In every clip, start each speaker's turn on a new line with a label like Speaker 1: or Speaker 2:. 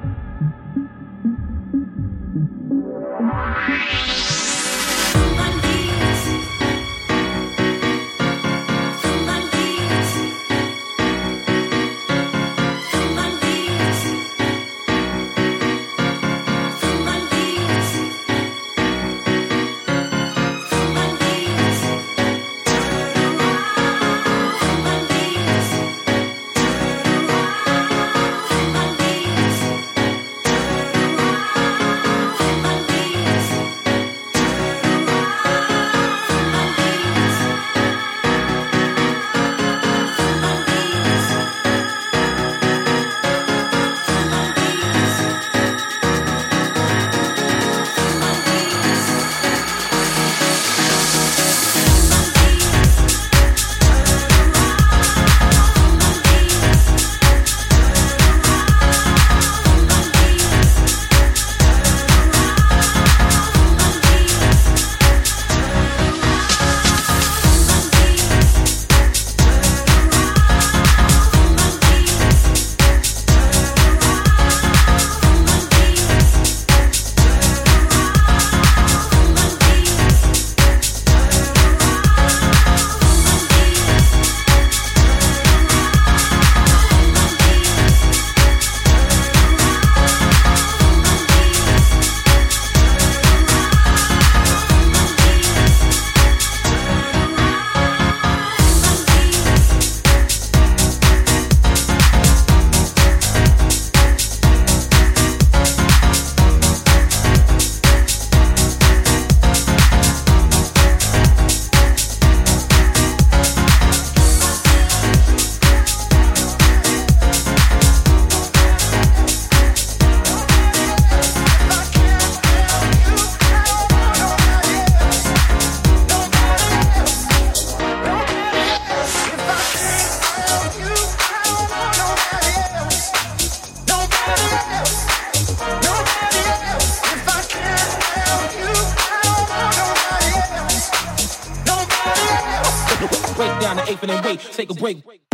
Speaker 1: Thank mm -hmm. you. break down the eighth and wait, take a break.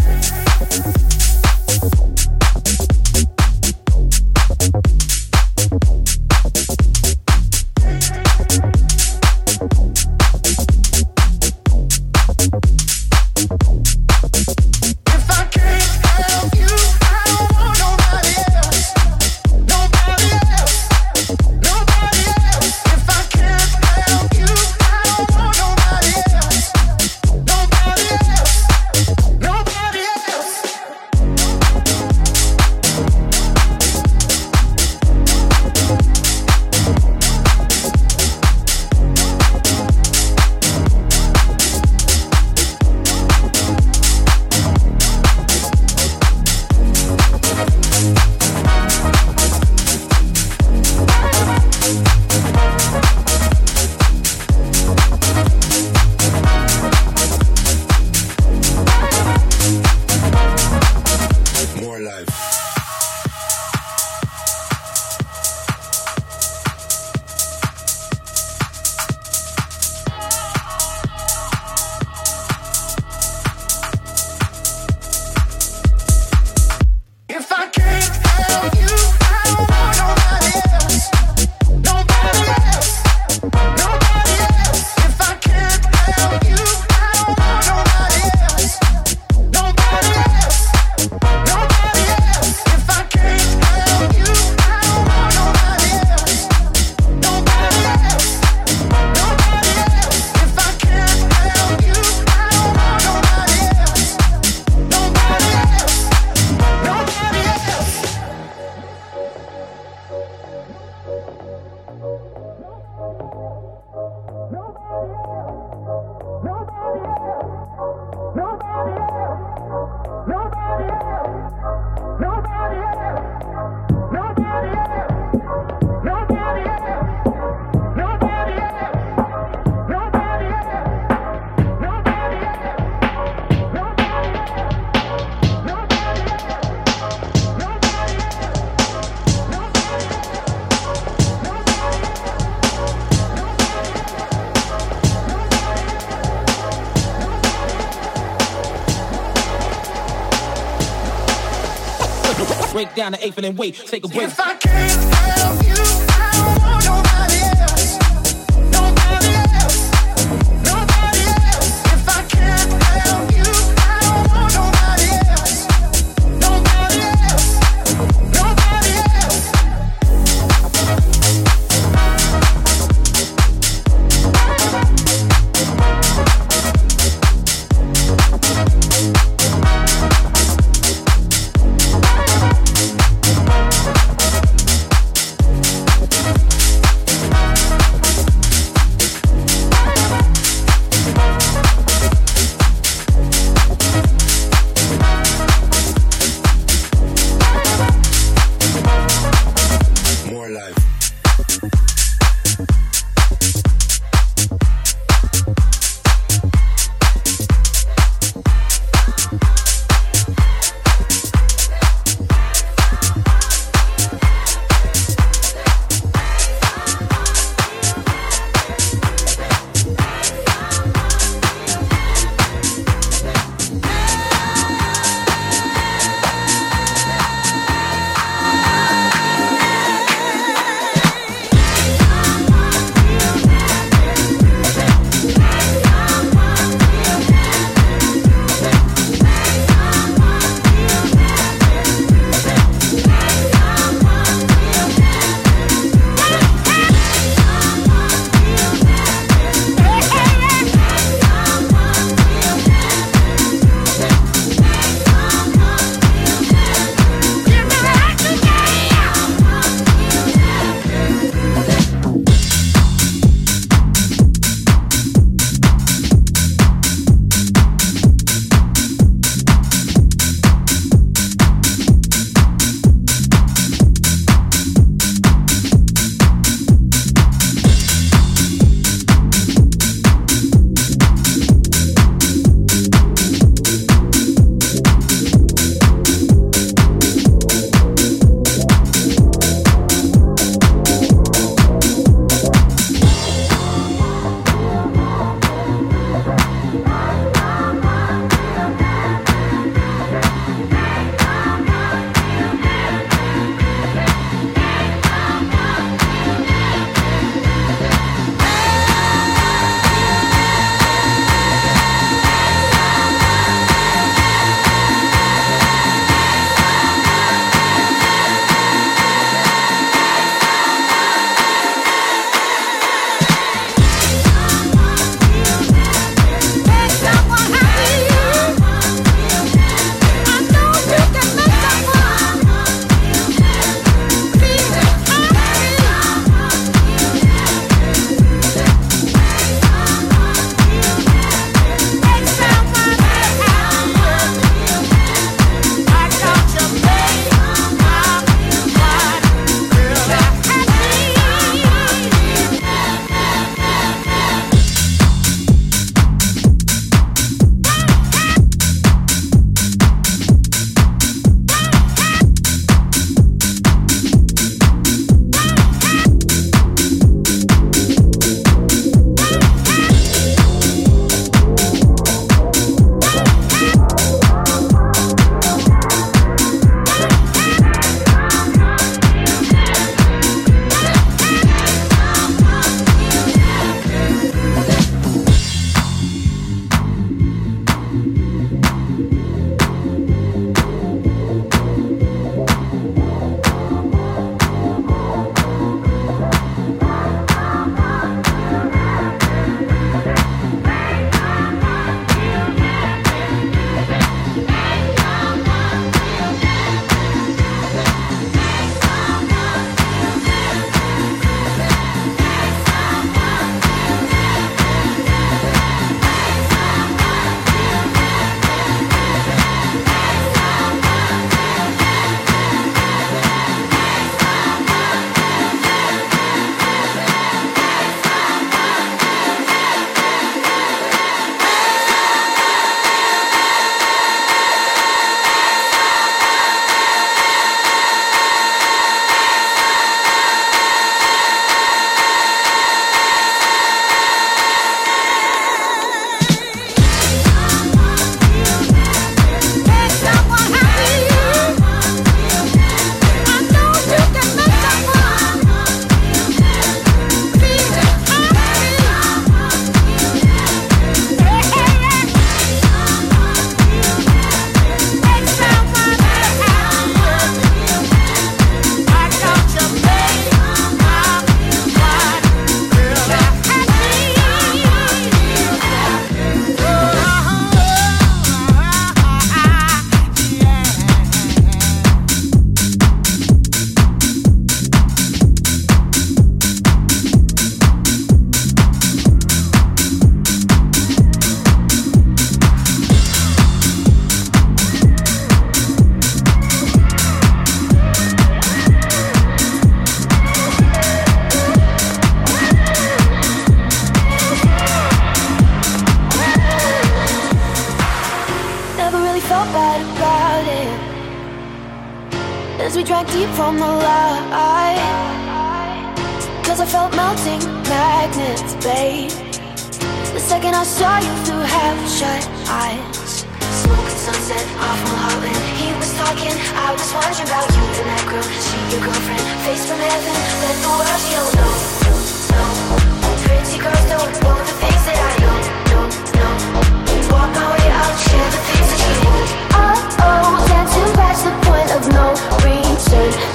Speaker 2: Down the eighth and then wait, take a break. If I can't help you,
Speaker 3: from the light. Cause I felt melting magnets, babe. The second I saw you through half-shut eyes. Smoking sunset off Mulholland He was talking, I was wondering about you and that girl. She your girlfriend, face from heaven. Let the world know, no, Pretty girls don't know the things that I know, no, no Walk my way out, share the things that you know Oh, oh, dancing past the point of no return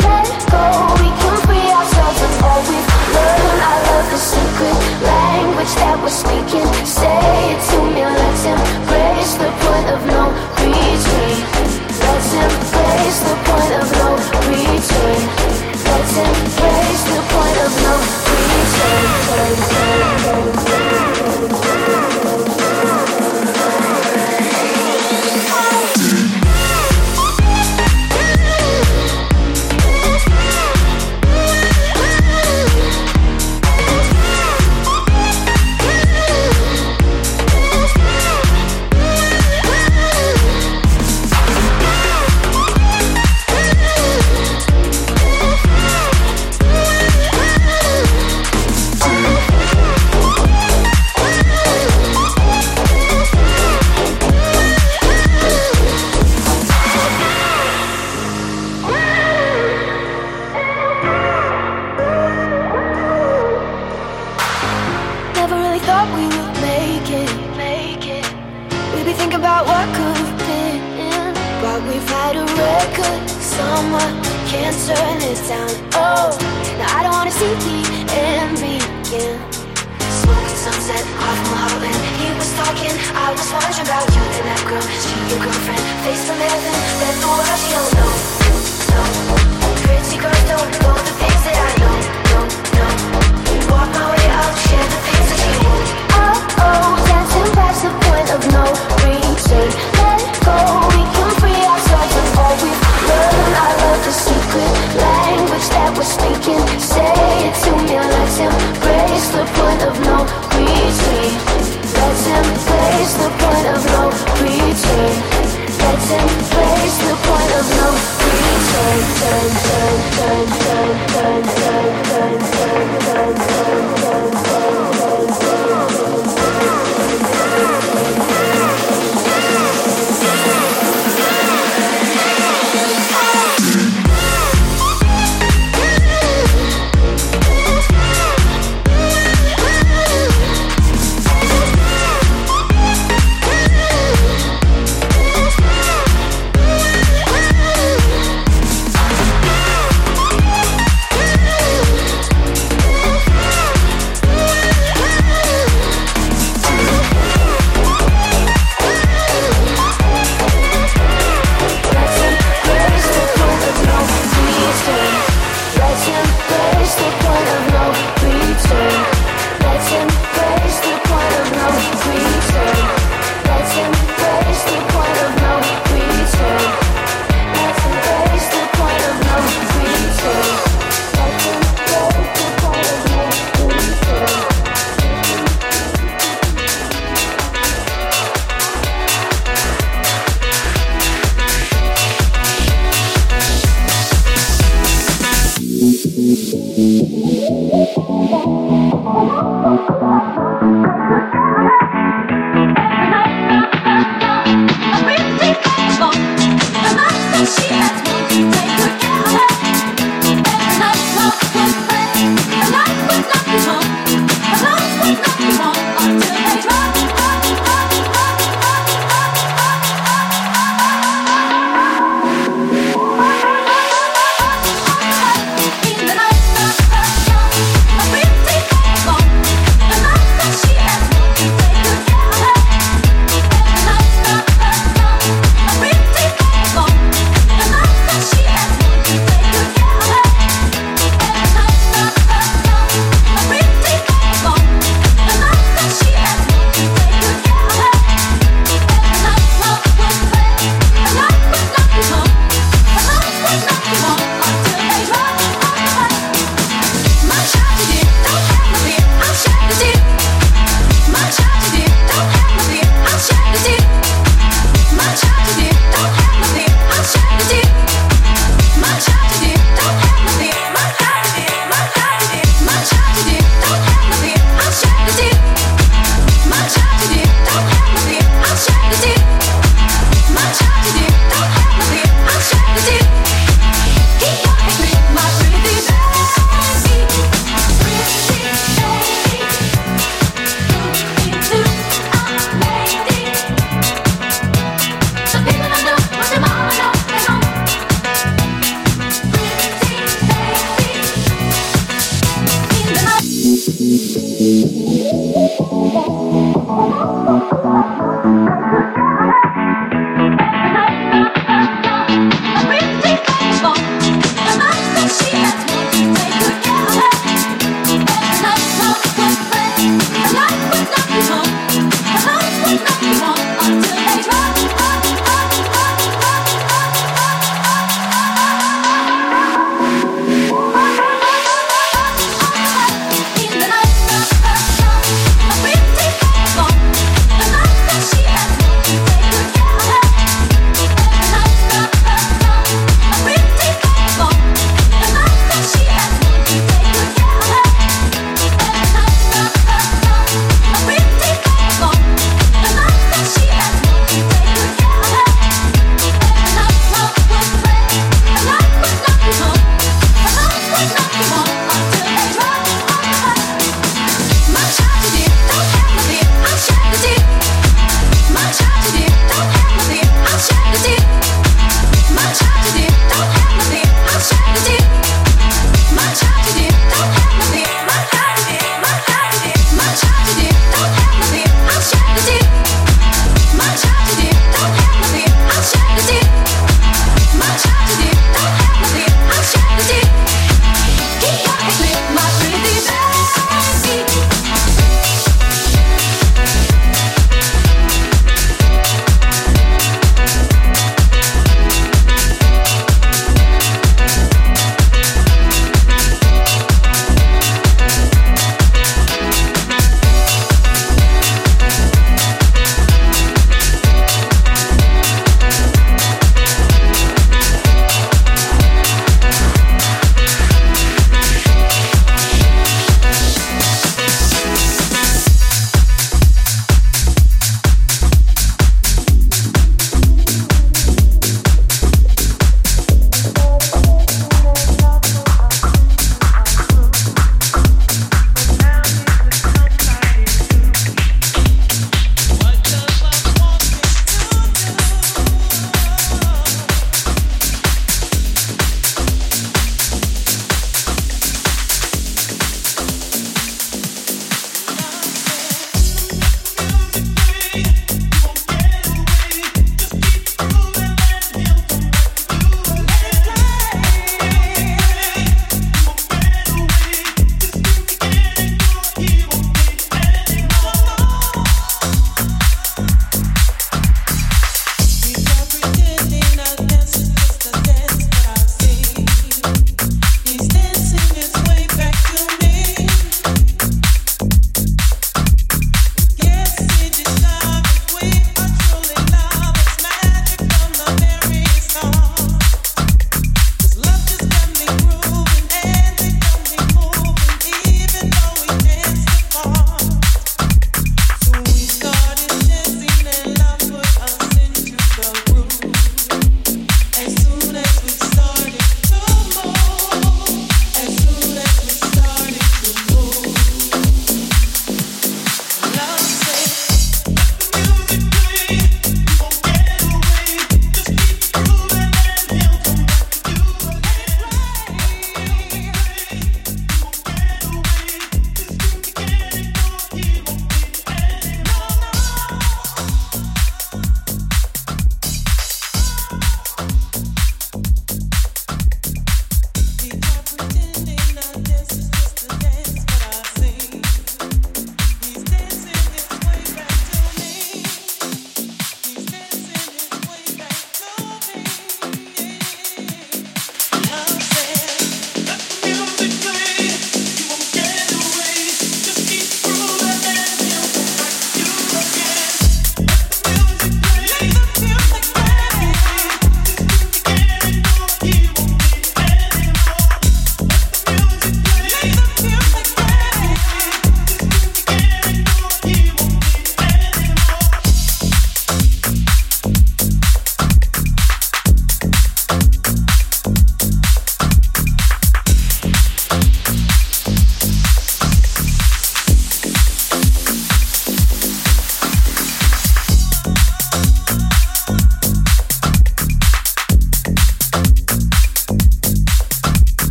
Speaker 3: let's embrace the point of no return Let's embrace